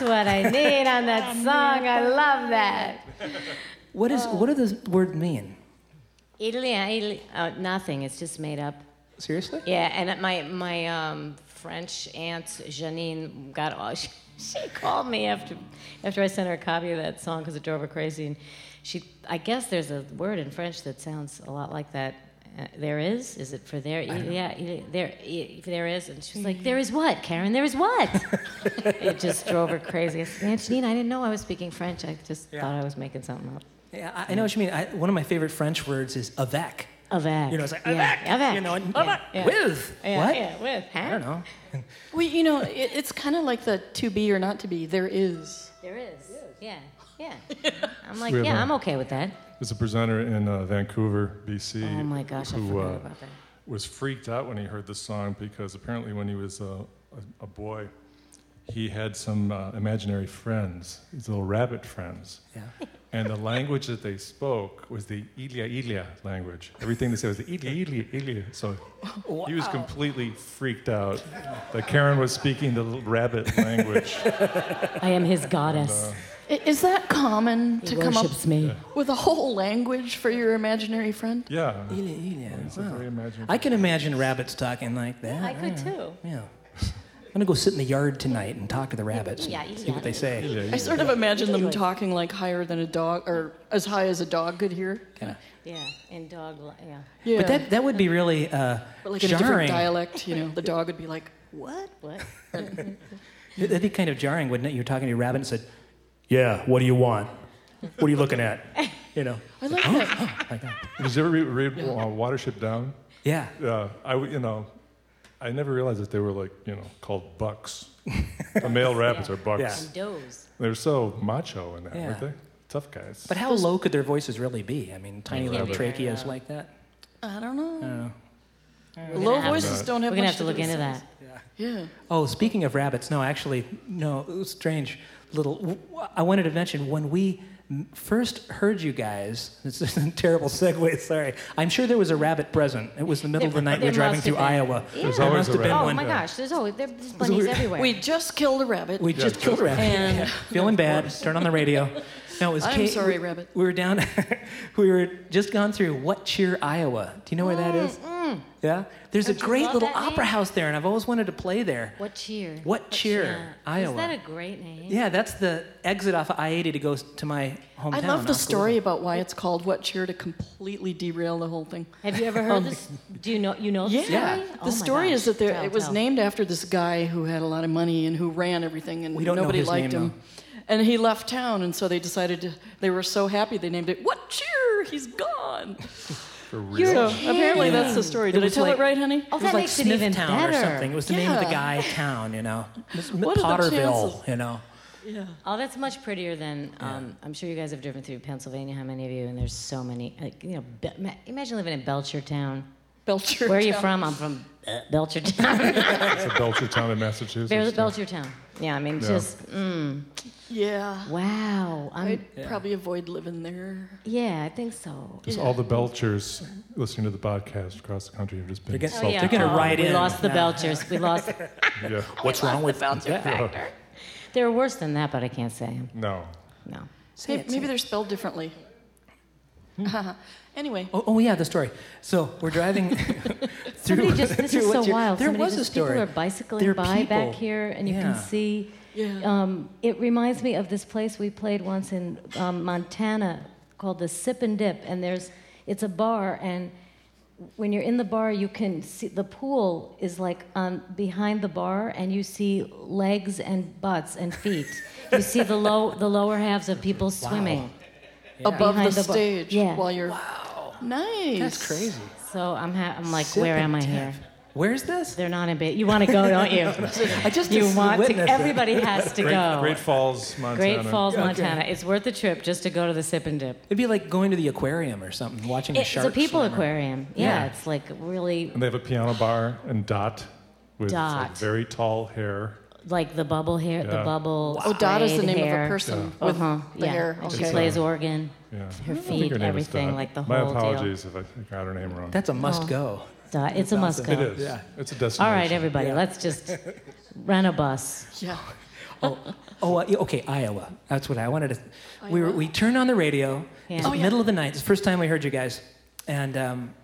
Speaker 3: That's what I need on that [laughs] song. I love that. [laughs]
Speaker 2: What is what does the word mean?
Speaker 3: Italian, Italy, uh, nothing. It's just made up.
Speaker 2: Seriously?
Speaker 3: Yeah, and my my um, French aunt Janine got all. [laughs] She, she called me after after I sent her a copy of that song because it drove her crazy, and she. I guess there's a word in French that sounds a lot like that. Uh, there is. Is it for there? Yeah, yeah, there. yeah, There is, and she's like, "There is what, Karen? There is what?" [laughs] it just drove her crazy. I said, Aunt Janine, I didn't know I was speaking French. I just thought I was making something up.
Speaker 2: Yeah, I, I know what you mean. I, one of my favorite French words is avec.
Speaker 3: Avec.
Speaker 2: You know, it's like
Speaker 3: yeah.
Speaker 2: avec.
Speaker 3: avec.
Speaker 2: You know, and,
Speaker 3: Yeah, yeah.
Speaker 2: with
Speaker 3: Yeah,
Speaker 2: what?
Speaker 3: Yeah, with. Huh?
Speaker 2: I don't know.
Speaker 1: Well, you know, it, it's kind of like the to be or not to be. There is.
Speaker 3: There is. Yeah. Yeah. [laughs] I'm like,
Speaker 4: We have
Speaker 3: yeah, I'm okay with that.
Speaker 4: There's a presenter in uh, Vancouver, BC.
Speaker 3: Oh my gosh, I
Speaker 4: who
Speaker 3: forgot
Speaker 4: uh,
Speaker 3: about that.
Speaker 4: was freaked out when he heard the song because apparently when he was uh, a, a boy, he had some uh, imaginary friends, these little rabbit friends.
Speaker 2: Yeah. [laughs]
Speaker 4: And the language that they spoke was the Ilia Ilia language. Everything they said was the Ilia Ilia Ilia. So he was completely freaked out that Karen was speaking the little rabbit language. [laughs]
Speaker 3: I am his goddess.
Speaker 1: I- Is that common
Speaker 3: he
Speaker 1: to come up
Speaker 3: me.
Speaker 1: with a whole language for your imaginary friend?
Speaker 4: Yeah.
Speaker 2: Ilia, Ilia.
Speaker 4: It's a
Speaker 2: Wow. I can imagine rabbits talking like that.
Speaker 3: I could too.
Speaker 2: Yeah. I'm gonna go sit in the yard tonight and talk to the rabbits
Speaker 3: Yeah, yeah.
Speaker 2: see what they say.
Speaker 4: Ilia,
Speaker 1: I sort of imagine them talking like higher than a dog, or as high as a dog could hear.
Speaker 2: Kinda.
Speaker 3: Yeah, in dog, yeah.
Speaker 1: Yeah.
Speaker 2: But that that would be really uh,
Speaker 1: But like in a different dialect, you know, the dog would be like, "What?"
Speaker 3: What? [laughs]
Speaker 2: That'd be kind of jarring, wouldn't it? You're talking to your rabbit and said, "Yeah, what do you want? What are you looking at?" [laughs] You know.
Speaker 1: I love that.
Speaker 2: Like [laughs] that.
Speaker 4: Did you ever read, read uh, Watership Down?
Speaker 2: Yeah.
Speaker 4: Yeah, I w- you know, I never realized that they were like you know called bucks. the male [laughs] rabbits are bucks.
Speaker 2: Yeah.
Speaker 3: And does.
Speaker 4: They're so macho in that,
Speaker 2: Yeah.
Speaker 4: weren't they? Tough guys.
Speaker 2: But how low could their voices really be? I mean, tiny little
Speaker 3: be
Speaker 2: tracheas
Speaker 3: low.
Speaker 2: like that.
Speaker 1: I don't know.
Speaker 2: I don't know.
Speaker 1: Low
Speaker 3: have to-
Speaker 1: voices don't have
Speaker 3: We're gonna
Speaker 1: much
Speaker 3: have to look into
Speaker 1: sounds.
Speaker 3: that.
Speaker 1: Yeah.
Speaker 2: Oh, speaking of rabbits, no, actually, no, it was strange. Little, I wanted to mention when we first heard you guys. [laughs] This is a terrible segue. Sorry. I'm sure there was a rabbit present. It was the middle of the night. We were driving through
Speaker 3: been.
Speaker 2: Iowa.
Speaker 3: Yeah.
Speaker 4: There's
Speaker 2: There must
Speaker 4: a
Speaker 2: have been
Speaker 4: rabbit.
Speaker 3: Oh
Speaker 2: one.
Speaker 3: my gosh, there's always there's [laughs] bunnies everywhere.
Speaker 1: We just killed a rabbit.
Speaker 2: We just killed a rabbit.
Speaker 1: And-
Speaker 2: Feeling bad. Turn on the radio. No, it was
Speaker 1: I'm
Speaker 2: Kate-
Speaker 1: sorry,
Speaker 2: we-
Speaker 1: rabbit.
Speaker 2: We were down. [laughs] we were just gone through What Cheer, Iowa. Do you know where that is? Yeah. There's a
Speaker 3: Don't you
Speaker 2: great little opera
Speaker 3: name?
Speaker 2: house there, and I've always wanted to play there.
Speaker 3: What cheer?
Speaker 2: What cheer, Iowa.
Speaker 3: Is that a great name?
Speaker 2: Yeah, that's the exit off of I-80 to go to my hometown.
Speaker 1: I love the
Speaker 2: Oskaloosa.
Speaker 1: story about why it's called What Cheer to completely derail the whole thing.
Speaker 3: Have you ever heard [laughs] um, this? Do you know you know the
Speaker 1: Yeah.
Speaker 3: story?
Speaker 1: Oh the
Speaker 3: Oh my
Speaker 1: story
Speaker 3: gosh.
Speaker 1: is that there,
Speaker 3: Tell,
Speaker 1: it was
Speaker 3: tell.
Speaker 1: named after this guy who had a lot of money and who ran everything, and
Speaker 2: We don't know
Speaker 1: nobody
Speaker 2: his
Speaker 1: liked
Speaker 2: name,
Speaker 1: him. And he left town, and so they decided to. They were so happy they named it What Cheer? He's gone. [laughs]
Speaker 4: For real.
Speaker 1: So apparently that's the story.
Speaker 2: It
Speaker 1: Did I tell
Speaker 2: like-
Speaker 1: it right, honey?
Speaker 3: Oh,
Speaker 2: It was
Speaker 3: that
Speaker 2: like
Speaker 3: makes it even
Speaker 2: Smithtown
Speaker 3: better.
Speaker 2: or something. It was the name of the guy town, you know. [laughs]
Speaker 1: What
Speaker 2: Potterville, you know.
Speaker 1: Yeah.
Speaker 3: Oh, that's much prettier than. Um, I'm sure you guys have driven through Pennsylvania. How many of you? And there's so many. Like, you know, Be- imagine living in Belchertown.
Speaker 1: Belcher.
Speaker 3: Where are you from? I'm from uh, Belchertown. [laughs]
Speaker 4: It's a Belchertown in Massachusetts.
Speaker 3: Bel-
Speaker 4: yeah.
Speaker 3: Belchertown. Yeah, I mean,
Speaker 4: Yeah.
Speaker 3: just mm,
Speaker 1: Yeah.
Speaker 3: wow. I'm,
Speaker 1: I'd probably avoid living there.
Speaker 3: yeah, I think so.
Speaker 4: Just all the Belchers listening to the podcast across the country have just been
Speaker 2: They're getting-
Speaker 3: Oh,
Speaker 4: insulted.
Speaker 3: yeah.
Speaker 2: They're gonna
Speaker 3: Oh,
Speaker 2: write
Speaker 3: we
Speaker 2: in.
Speaker 3: lost the Belchers. We lost. [laughs]
Speaker 4: Yeah.
Speaker 2: What's wrong with that?
Speaker 3: They were worse than that, but I can't say 'em.
Speaker 4: No.
Speaker 3: No.
Speaker 2: Say
Speaker 1: Maybe,
Speaker 2: it,
Speaker 1: maybe they're spelled differently. [laughs] anyway,
Speaker 2: Oh, oh, yeah, the story. So we're driving [laughs] through.
Speaker 3: Somebody just, this
Speaker 2: through
Speaker 3: is so
Speaker 2: what
Speaker 3: wild.
Speaker 2: There
Speaker 3: Somebody
Speaker 2: was a story.
Speaker 3: People are bicycling
Speaker 2: There are
Speaker 3: by back here, and you
Speaker 2: Yeah.
Speaker 3: can see.
Speaker 1: Yeah.
Speaker 3: Um, it reminds me of this place we played once in um, Montana called the Sip and Dip, and there's it's a bar, and when you're in the bar, you can see the pool is like on behind the bar, and you see legs and butts and feet. you see the low the lower halves of people swimming.
Speaker 1: Above
Speaker 3: Behind
Speaker 1: the,
Speaker 3: the bar.
Speaker 1: stage
Speaker 3: Yeah.
Speaker 1: while you're. Wow. Nice.
Speaker 2: That's crazy.
Speaker 3: So I'm ha- I'm like,
Speaker 2: Sip
Speaker 3: where am I here?
Speaker 2: Where's this?
Speaker 3: They're not in bed. You want to go, don't you? [laughs]
Speaker 2: I just
Speaker 3: You want to.
Speaker 2: witnessed it.
Speaker 3: Everybody has to
Speaker 4: Great,
Speaker 3: go.
Speaker 4: Great Falls, Montana.
Speaker 3: Great Falls,
Speaker 2: Okay.
Speaker 3: Montana. It's worth the trip just to go to the Sip and Dip.
Speaker 2: It'd be like going to the aquarium or something, watching a
Speaker 3: It's
Speaker 2: shark.
Speaker 3: a people
Speaker 2: swim.
Speaker 3: aquarium. Yeah,
Speaker 2: Yeah.
Speaker 3: it's like really
Speaker 4: And they have a piano bar and Dot with like,
Speaker 3: Dot.
Speaker 4: very tall hair.
Speaker 3: Like the bubble hair, the bubble.
Speaker 1: Oh, Dot is the name
Speaker 3: hair.
Speaker 1: of a person with
Speaker 3: Uh-huh.
Speaker 1: the
Speaker 3: yeah.
Speaker 1: hair.
Speaker 3: And
Speaker 1: Okay.
Speaker 3: she plays organ.
Speaker 4: Yeah.
Speaker 3: Her feet,
Speaker 4: her
Speaker 3: everything, like the
Speaker 4: My
Speaker 3: whole deal.
Speaker 4: apologies if I got her name wrong.
Speaker 2: That's a must
Speaker 3: Oh.
Speaker 2: go.
Speaker 3: Dot. It's a must go.
Speaker 4: it is.
Speaker 2: Yeah.
Speaker 4: It's a destination.
Speaker 3: All right, everybody,
Speaker 2: Yeah.
Speaker 3: let's just rent a bus. [laughs]
Speaker 1: Yeah.
Speaker 2: oh, oh uh, okay, Iowa. That's what I wanted to. We were we turned on the radio.
Speaker 3: Yeah.
Speaker 2: It
Speaker 3: Oh,
Speaker 1: yeah.
Speaker 2: middle of the night. It's the first time we heard you guys. And um,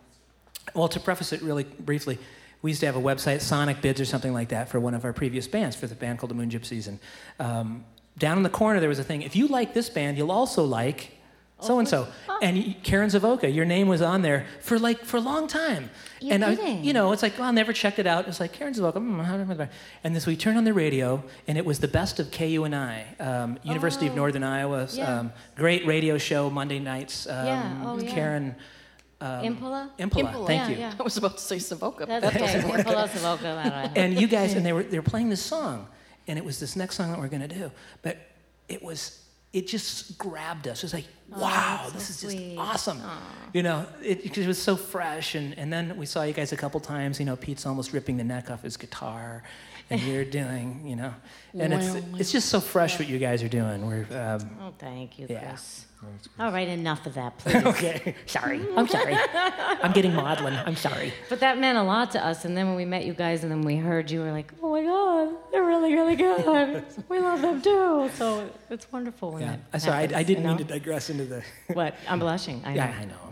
Speaker 2: well, to preface it really briefly, we used to have a website, Sonicbids or something like that, for one of our previous bands, for the band called the Moon Gypsies. And um, down in the corner there was a thing. If you like this band, you'll also like so and so. And Karen Savoca, your name was on there for like for a long time.
Speaker 3: You're
Speaker 2: and I, you know, it's like, well, I never checked it out. It's like Karen Savoca. mm, I- And this, we turned on the radio, and it was the best of KU KUNI, um, University of Northern Iowa.
Speaker 3: yeah.
Speaker 2: Um, great radio show Monday nights. Um,
Speaker 3: Yeah, oh, yeah.
Speaker 2: Karen.
Speaker 3: Impola?
Speaker 2: Impola,
Speaker 1: Impola,
Speaker 2: thank
Speaker 3: yeah,
Speaker 2: you.
Speaker 3: yeah.
Speaker 1: I was about to say Savoca.
Speaker 3: That's okay. Impola Savoca.
Speaker 2: and you guys, and they were they were playing this song, and it was this next song that we're gonna do, but it was it just grabbed us. It was like, wow,
Speaker 3: Oh, that's
Speaker 2: this is
Speaker 3: so
Speaker 2: just
Speaker 3: sweet.
Speaker 2: awesome. You know, it, because it was so fresh, and and then we saw you guys a couple times. You know, Pete's almost ripping the neck off his guitar, and you're [laughs] doing, you know, and it's
Speaker 1: Well,
Speaker 2: it's just so fresh what you guys are doing. We're um,
Speaker 3: Oh, thank you,
Speaker 2: Yeah.
Speaker 3: Chris. All right, enough of that, [laughs] please.
Speaker 2: okay. Sorry, I'm sorry. I'm getting maudlin. I'm sorry.
Speaker 3: But that meant a lot to us. And then when we met you guys and then we heard you, we were like, oh my God, they're really, really good. we love them too. So it's wonderful when
Speaker 2: Yeah.
Speaker 3: that
Speaker 2: I'm sorry. I, I didn't
Speaker 3: you
Speaker 2: mean to digress into the.
Speaker 3: What? I'm blushing. I [laughs] know.
Speaker 2: Yeah, I know.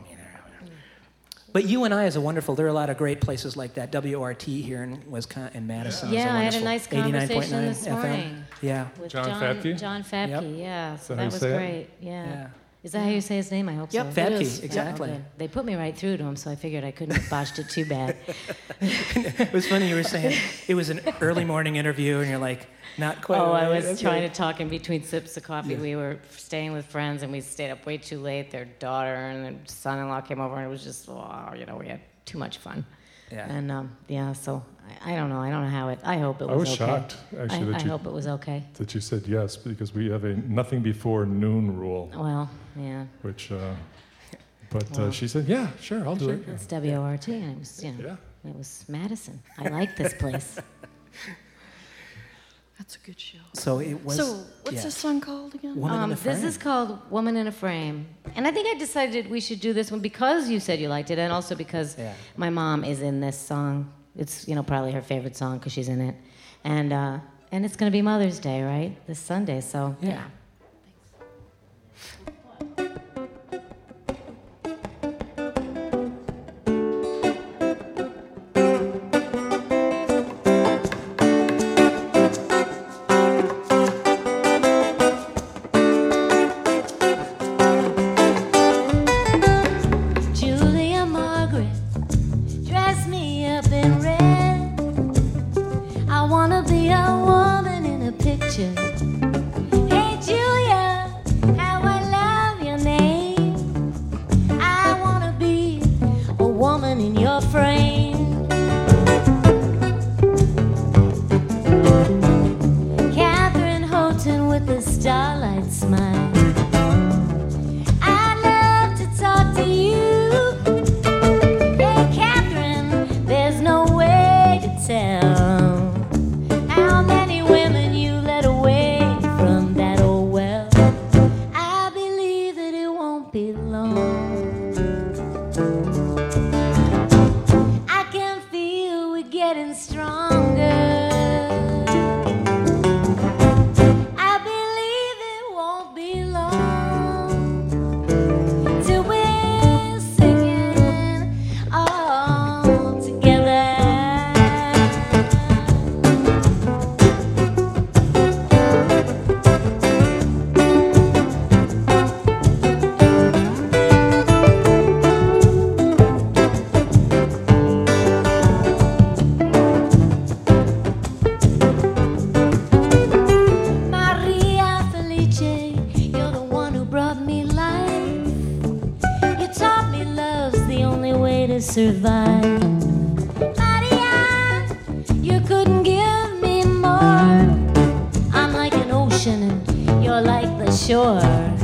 Speaker 2: I mean, but you and I is a wonderful. There are a lot of great places like that. WRT here in Wisconsin, in Madison. is
Speaker 3: Yeah, I had a nice
Speaker 2: 89.9
Speaker 3: conversation this
Speaker 2: FM.
Speaker 3: morning.
Speaker 2: Yeah,
Speaker 3: With
Speaker 4: John
Speaker 3: John
Speaker 4: Fabke?
Speaker 3: John Fabke,
Speaker 2: Yep.
Speaker 3: yeah. So
Speaker 4: that how you
Speaker 3: that was
Speaker 4: say it?
Speaker 3: great. Yeah.
Speaker 2: Yeah.
Speaker 3: Is that how you say his name? I hope
Speaker 1: Yep,
Speaker 3: so.
Speaker 1: it
Speaker 2: Fabke,
Speaker 1: is.
Speaker 2: exactly.
Speaker 3: Okay. They put me right through to him, so I figured I couldn't have botched it too bad. [laughs]
Speaker 2: it was funny. You were saying it was an early morning interview, and you're like, not quite.
Speaker 3: Oh, I was
Speaker 2: okay.
Speaker 3: trying to talk in between sips of coffee.
Speaker 2: Yeah.
Speaker 3: We were staying with friends, and we stayed up way too late. Their daughter and their son-in-law came over, and it was just, oh, you know, we had too much fun.
Speaker 2: Yeah.
Speaker 3: And um, yeah, so I, I don't know. I don't know how it. I hope it was.
Speaker 4: I was
Speaker 3: okay.
Speaker 4: shocked, actually,
Speaker 3: I,
Speaker 4: that
Speaker 3: I
Speaker 4: you-
Speaker 3: hope it was okay.
Speaker 4: that you said yes because we have a nothing before noon rule,
Speaker 3: Well, yeah,
Speaker 4: which. Uh, but uh, she said, "Yeah, sure, I'll do it."
Speaker 3: it's WORT. And it was, you know,
Speaker 4: Yeah.
Speaker 3: it was Madison. I like this place. [laughs]
Speaker 1: That's a good show.
Speaker 2: So it was.
Speaker 1: so, what's
Speaker 2: yeah.
Speaker 1: this song called again?
Speaker 2: Woman in
Speaker 3: Um,
Speaker 2: a
Speaker 3: this is called Woman in a Frame. And I think I decided we should do this one because you said you liked it, and also because
Speaker 2: Yeah.
Speaker 3: my mom is in this song. It's you know probably her favorite song because she's in it, and uh, and it's going to be Mother's Day, right? This Sunday, so
Speaker 2: Yeah.
Speaker 3: Julia like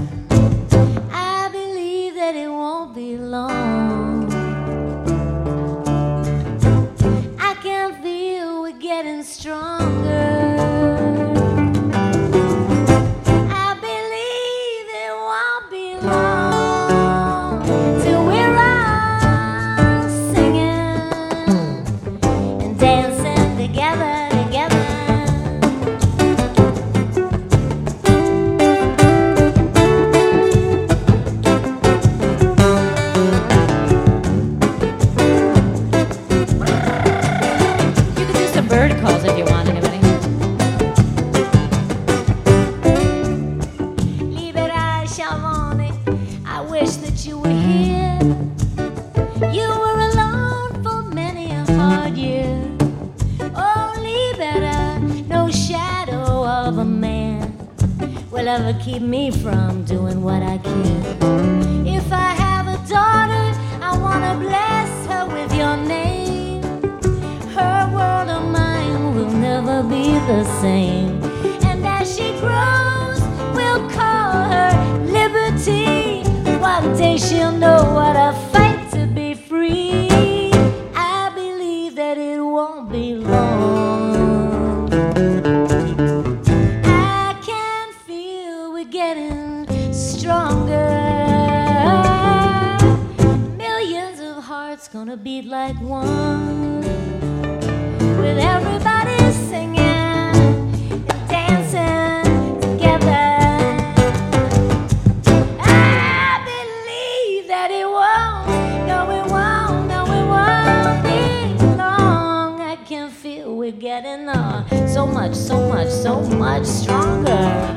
Speaker 3: much stronger.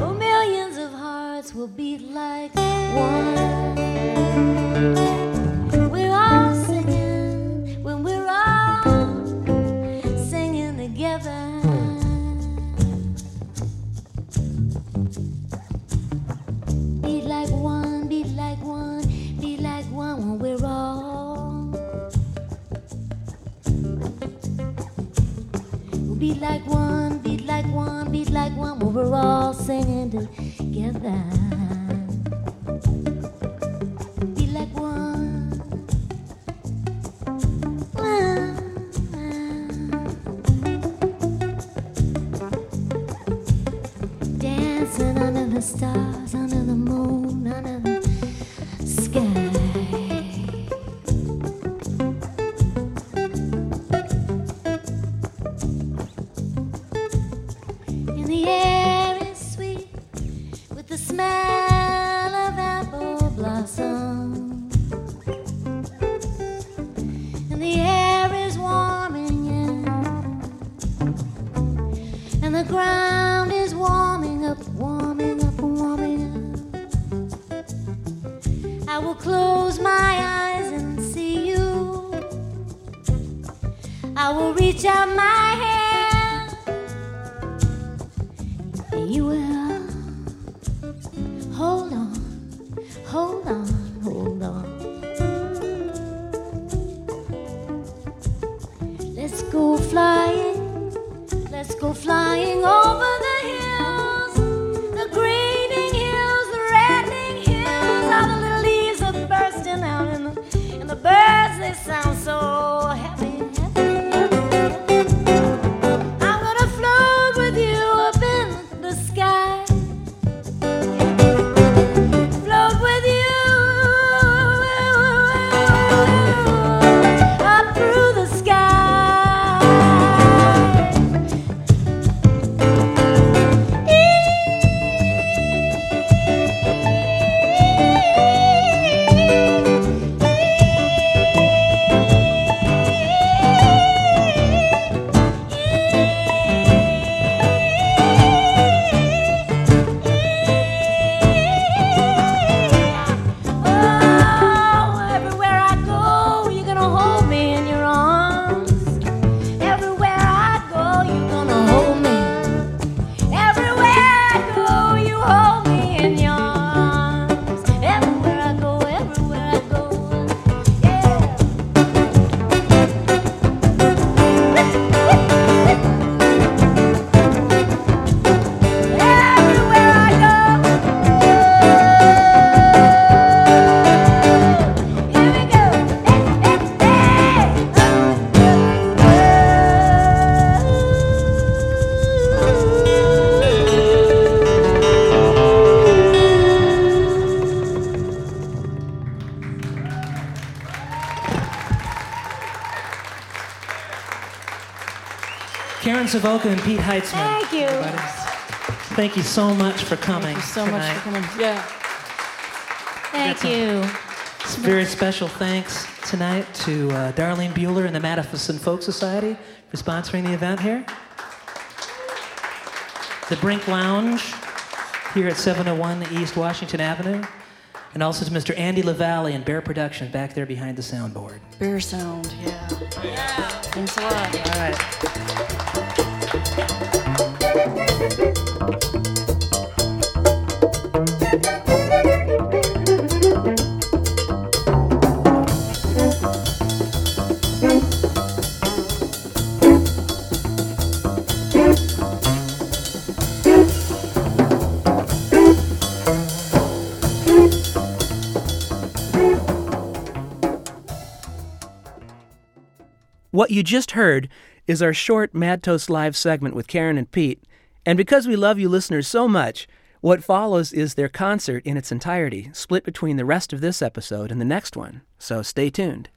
Speaker 3: Oh, millions of hearts will beat like one. we're all singing together.
Speaker 2: Savoca and Pete Heitzman.
Speaker 3: Thank you.
Speaker 2: Everybody. Thank you so much for coming.
Speaker 1: Thank you so
Speaker 2: tonight.
Speaker 1: much for coming. Yeah.
Speaker 3: Thank you.
Speaker 2: Some very special thanks tonight to uh, Darlene Bueller and the Madison Folk Society for sponsoring the event here. The Brink Lounge here at 701 East Washington Avenue. And also to Mr. Andy LaValle and Bear Production back there behind the soundboard.
Speaker 1: Bear Sound, yeah. Yeah. Thanks a lot.
Speaker 2: All right.
Speaker 5: What you just heard is our short Mad Toast Live segment with Karen and Pete. And because we love you listeners so much, what follows is their concert in its entirety, split between the rest of this episode and the next one. So stay tuned.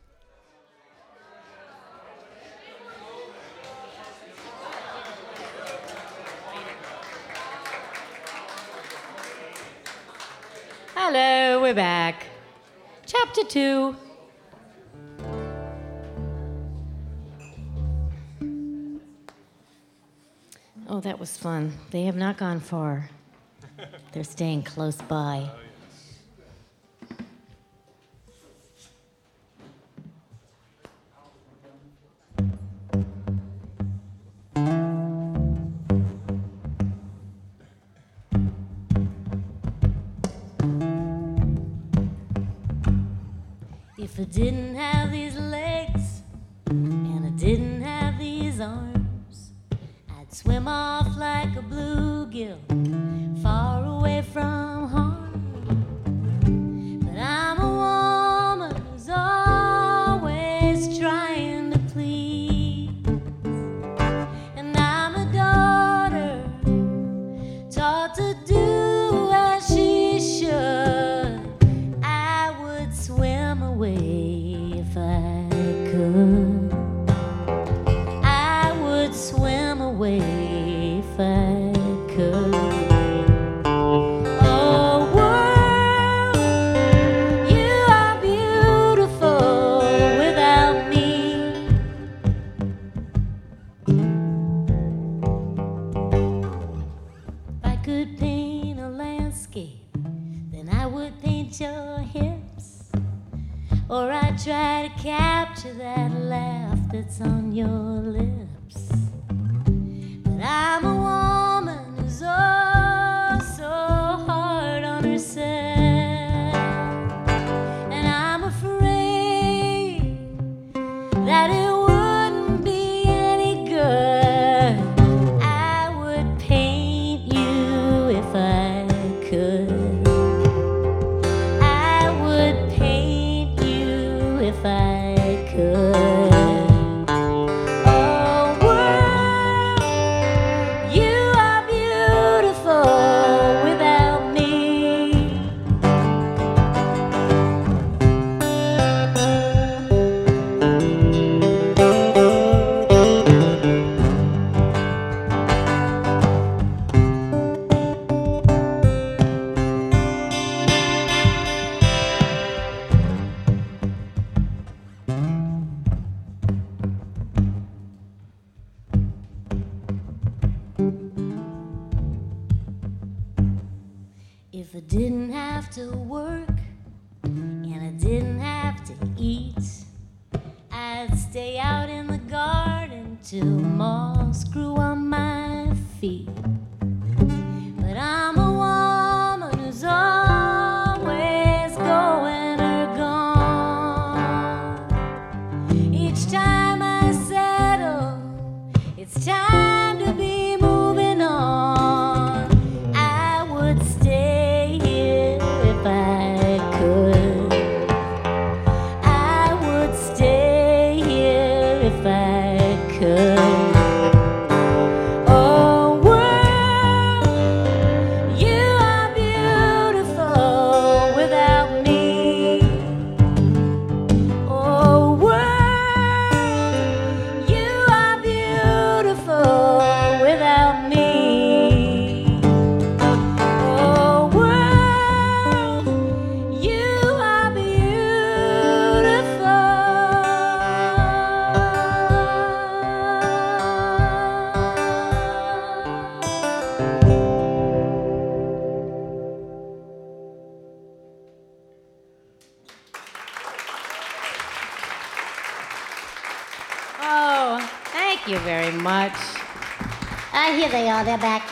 Speaker 3: Hello, we're back. Chapter 2. Oh, that was fun. They have not gone far. They're staying close by. Oh, if I didn't have these legs and I didn't have these arms, swim off like a bluegill, far away from harm.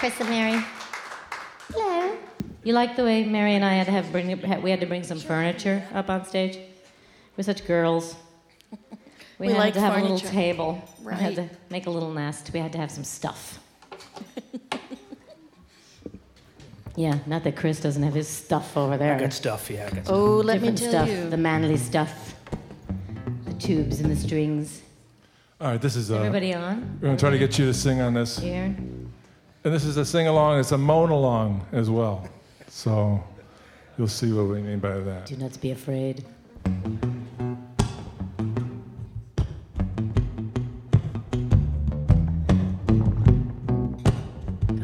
Speaker 6: Chris and Mary. Hello.
Speaker 3: You like the way Mary and I had to have bring we had to bring some furniture up on stage. We're such girls. [laughs] We,
Speaker 1: we
Speaker 3: had
Speaker 1: like
Speaker 3: to have furniture. a little table. Right. We had to make a little nest. We had to have some stuff. [laughs] yeah, not that Chris doesn't have his stuff over there.
Speaker 2: I got stuff. Yeah, I got oh, stuff.
Speaker 1: Oh, let
Speaker 3: Different me
Speaker 1: tell
Speaker 3: stuff,
Speaker 1: you.
Speaker 3: The manly stuff, the tubes and the strings.
Speaker 4: All right, this is uh,
Speaker 3: everybody on.
Speaker 4: We're gonna try to get you to sing on this.
Speaker 3: Here.
Speaker 4: And this is a sing along, it's a moan along as well. So you'll see what we mean by that.
Speaker 3: Do not be afraid.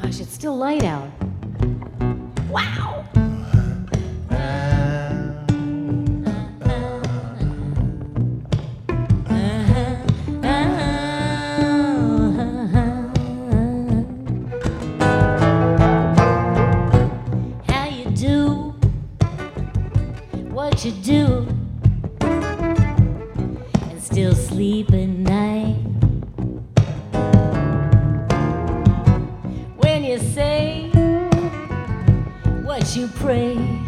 Speaker 3: Gosh, it's still light out. Wow! still sleep at night. When you say what you pray.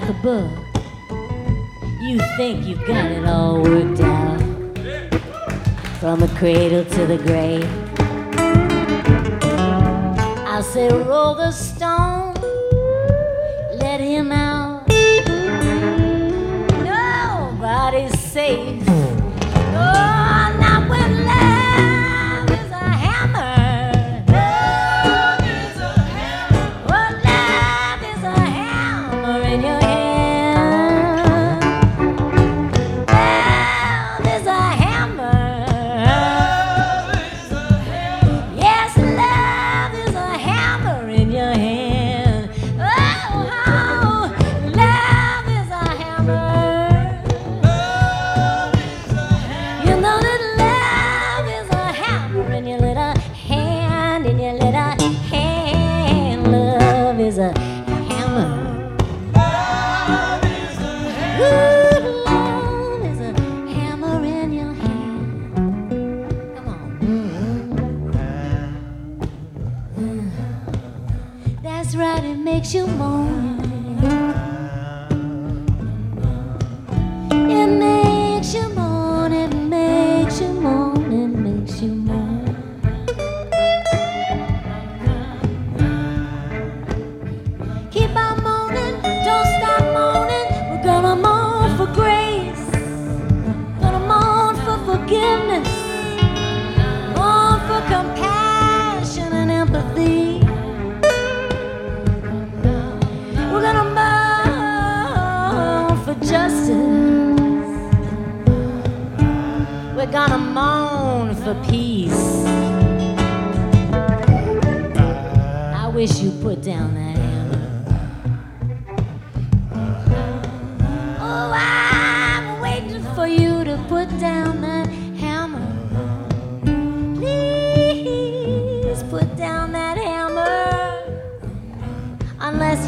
Speaker 3: got the book. You think you got it all worked out. From the cradle to the grave. I say, roll the stone, let him out. Nobody's safe.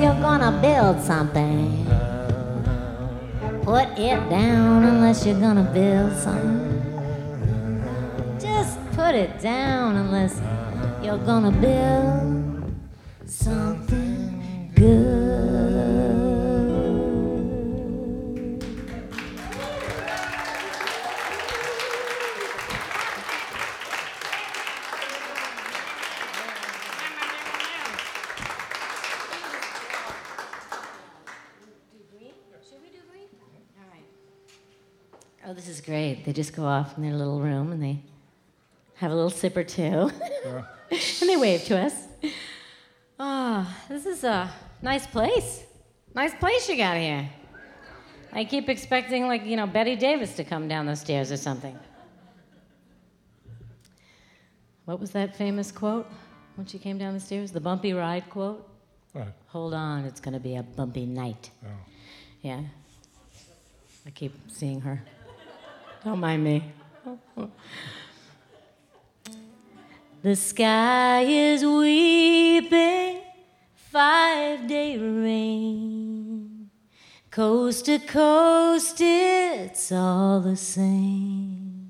Speaker 3: You're gonna build something. Put it down unless you're gonna build something. Just put it down unless you're gonna build something good. They just go off in their little room and they have a little sip or two. [laughs] and they wave to us. Ah, this is a nice place. Nice place you got here. I keep expecting, like, you know, Bette Davis to come down the stairs or something. What was that famous quote when she came down the stairs? The bumpy ride quote?
Speaker 4: What?
Speaker 3: Hold on, it's going to be a bumpy night.
Speaker 4: Oh.
Speaker 3: Yeah. I keep seeing her. Don't mind me. the sky is weeping, five day rain. Coast to coast, it's all the same.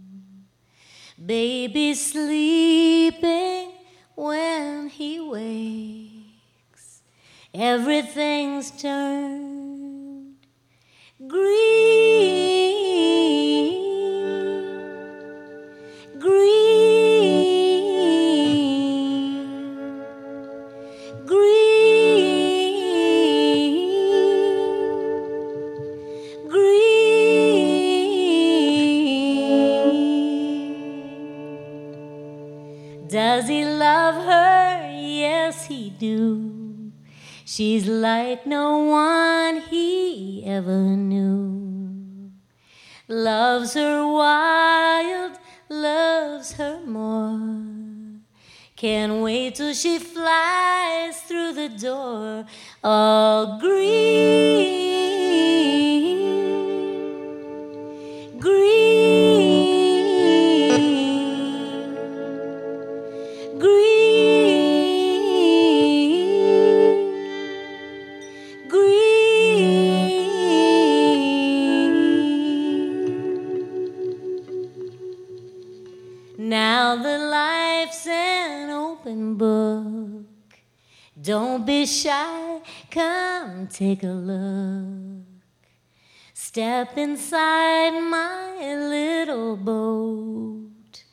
Speaker 3: Baby sleeping when he wakes. Everything's turned green. Does he love her? Yes, he do. She's like no one he ever knew. Loves her wild, Can't wait till she flies through the door, all green. Shy, come take a look. Step inside my little boat.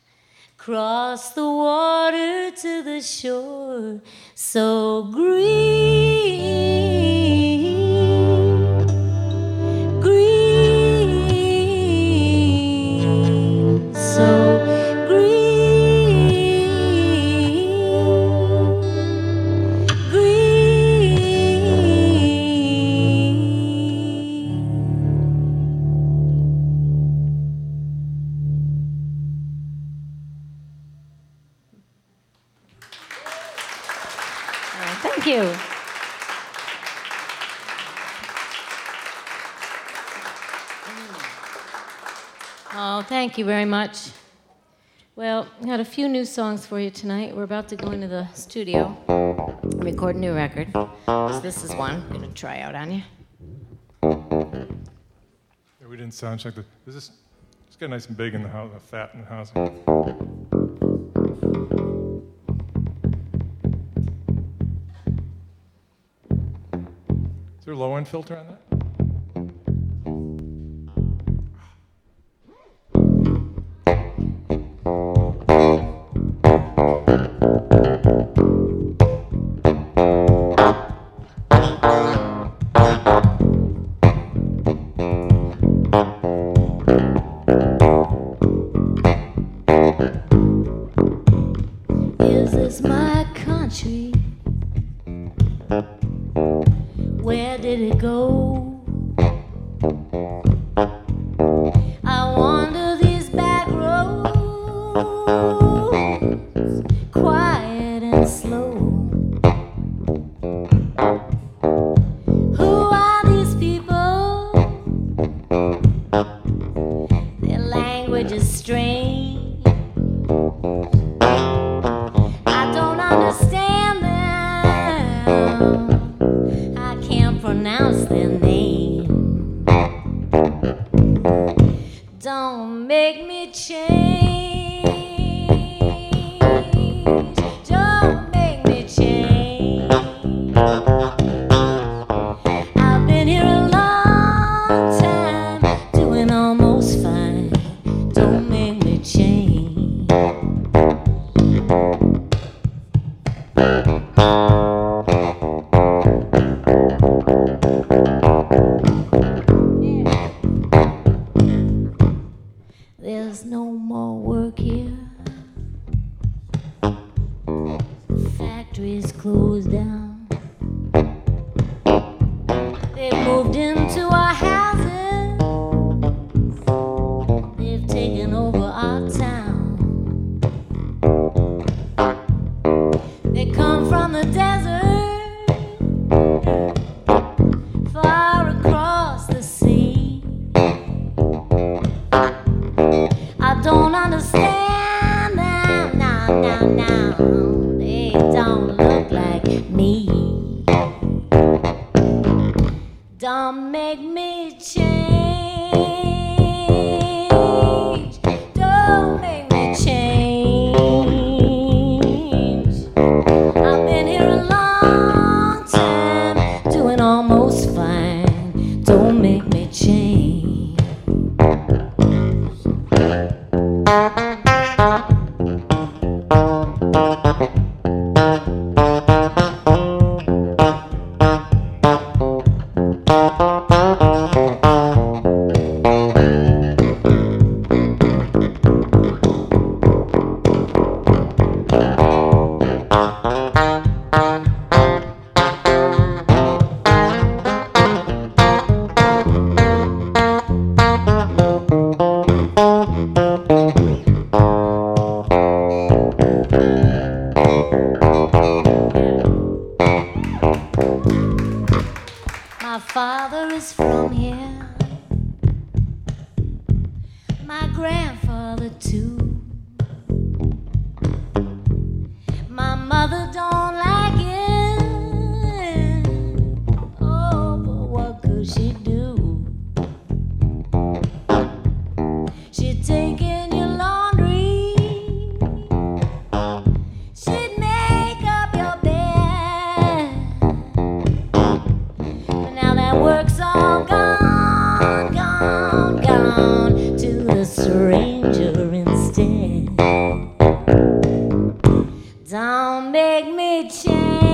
Speaker 3: Cross the water to the shore so green. Thank you very much. Well, I got a few new songs for you tonight. We're about to go into the studio and record a new record. So this is one I'm going to try out on you.
Speaker 4: Yeah, we didn't sound check this. This is it got nice and big in the house, fat in the house. Is there a low end filter on that?
Speaker 3: taking over. Don't make me change.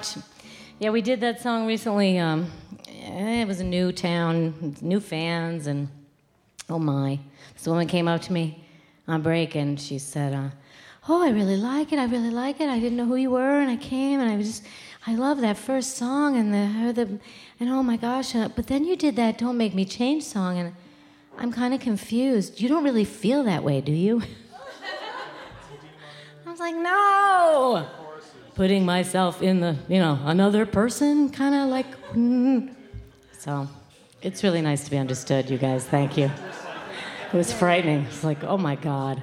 Speaker 3: Much. Yeah, we did that song recently. Um, it was a new town, new fans, and oh my. This woman came up to me on break and she said, uh, Oh, I really like it. I really like it. I didn't know who you were, and I came, and I was just, I love that first song, and the, the and oh my gosh. Uh, but then you did that "Don't Make Me Change" song, and I'm kind of confused. You don't really feel that way, do you? [laughs] I was like, no. Putting myself in the, you know, another person, kind of like. Mm. So, it's really nice to be understood, you guys. Thank you. It was frightening. It's like, oh my God.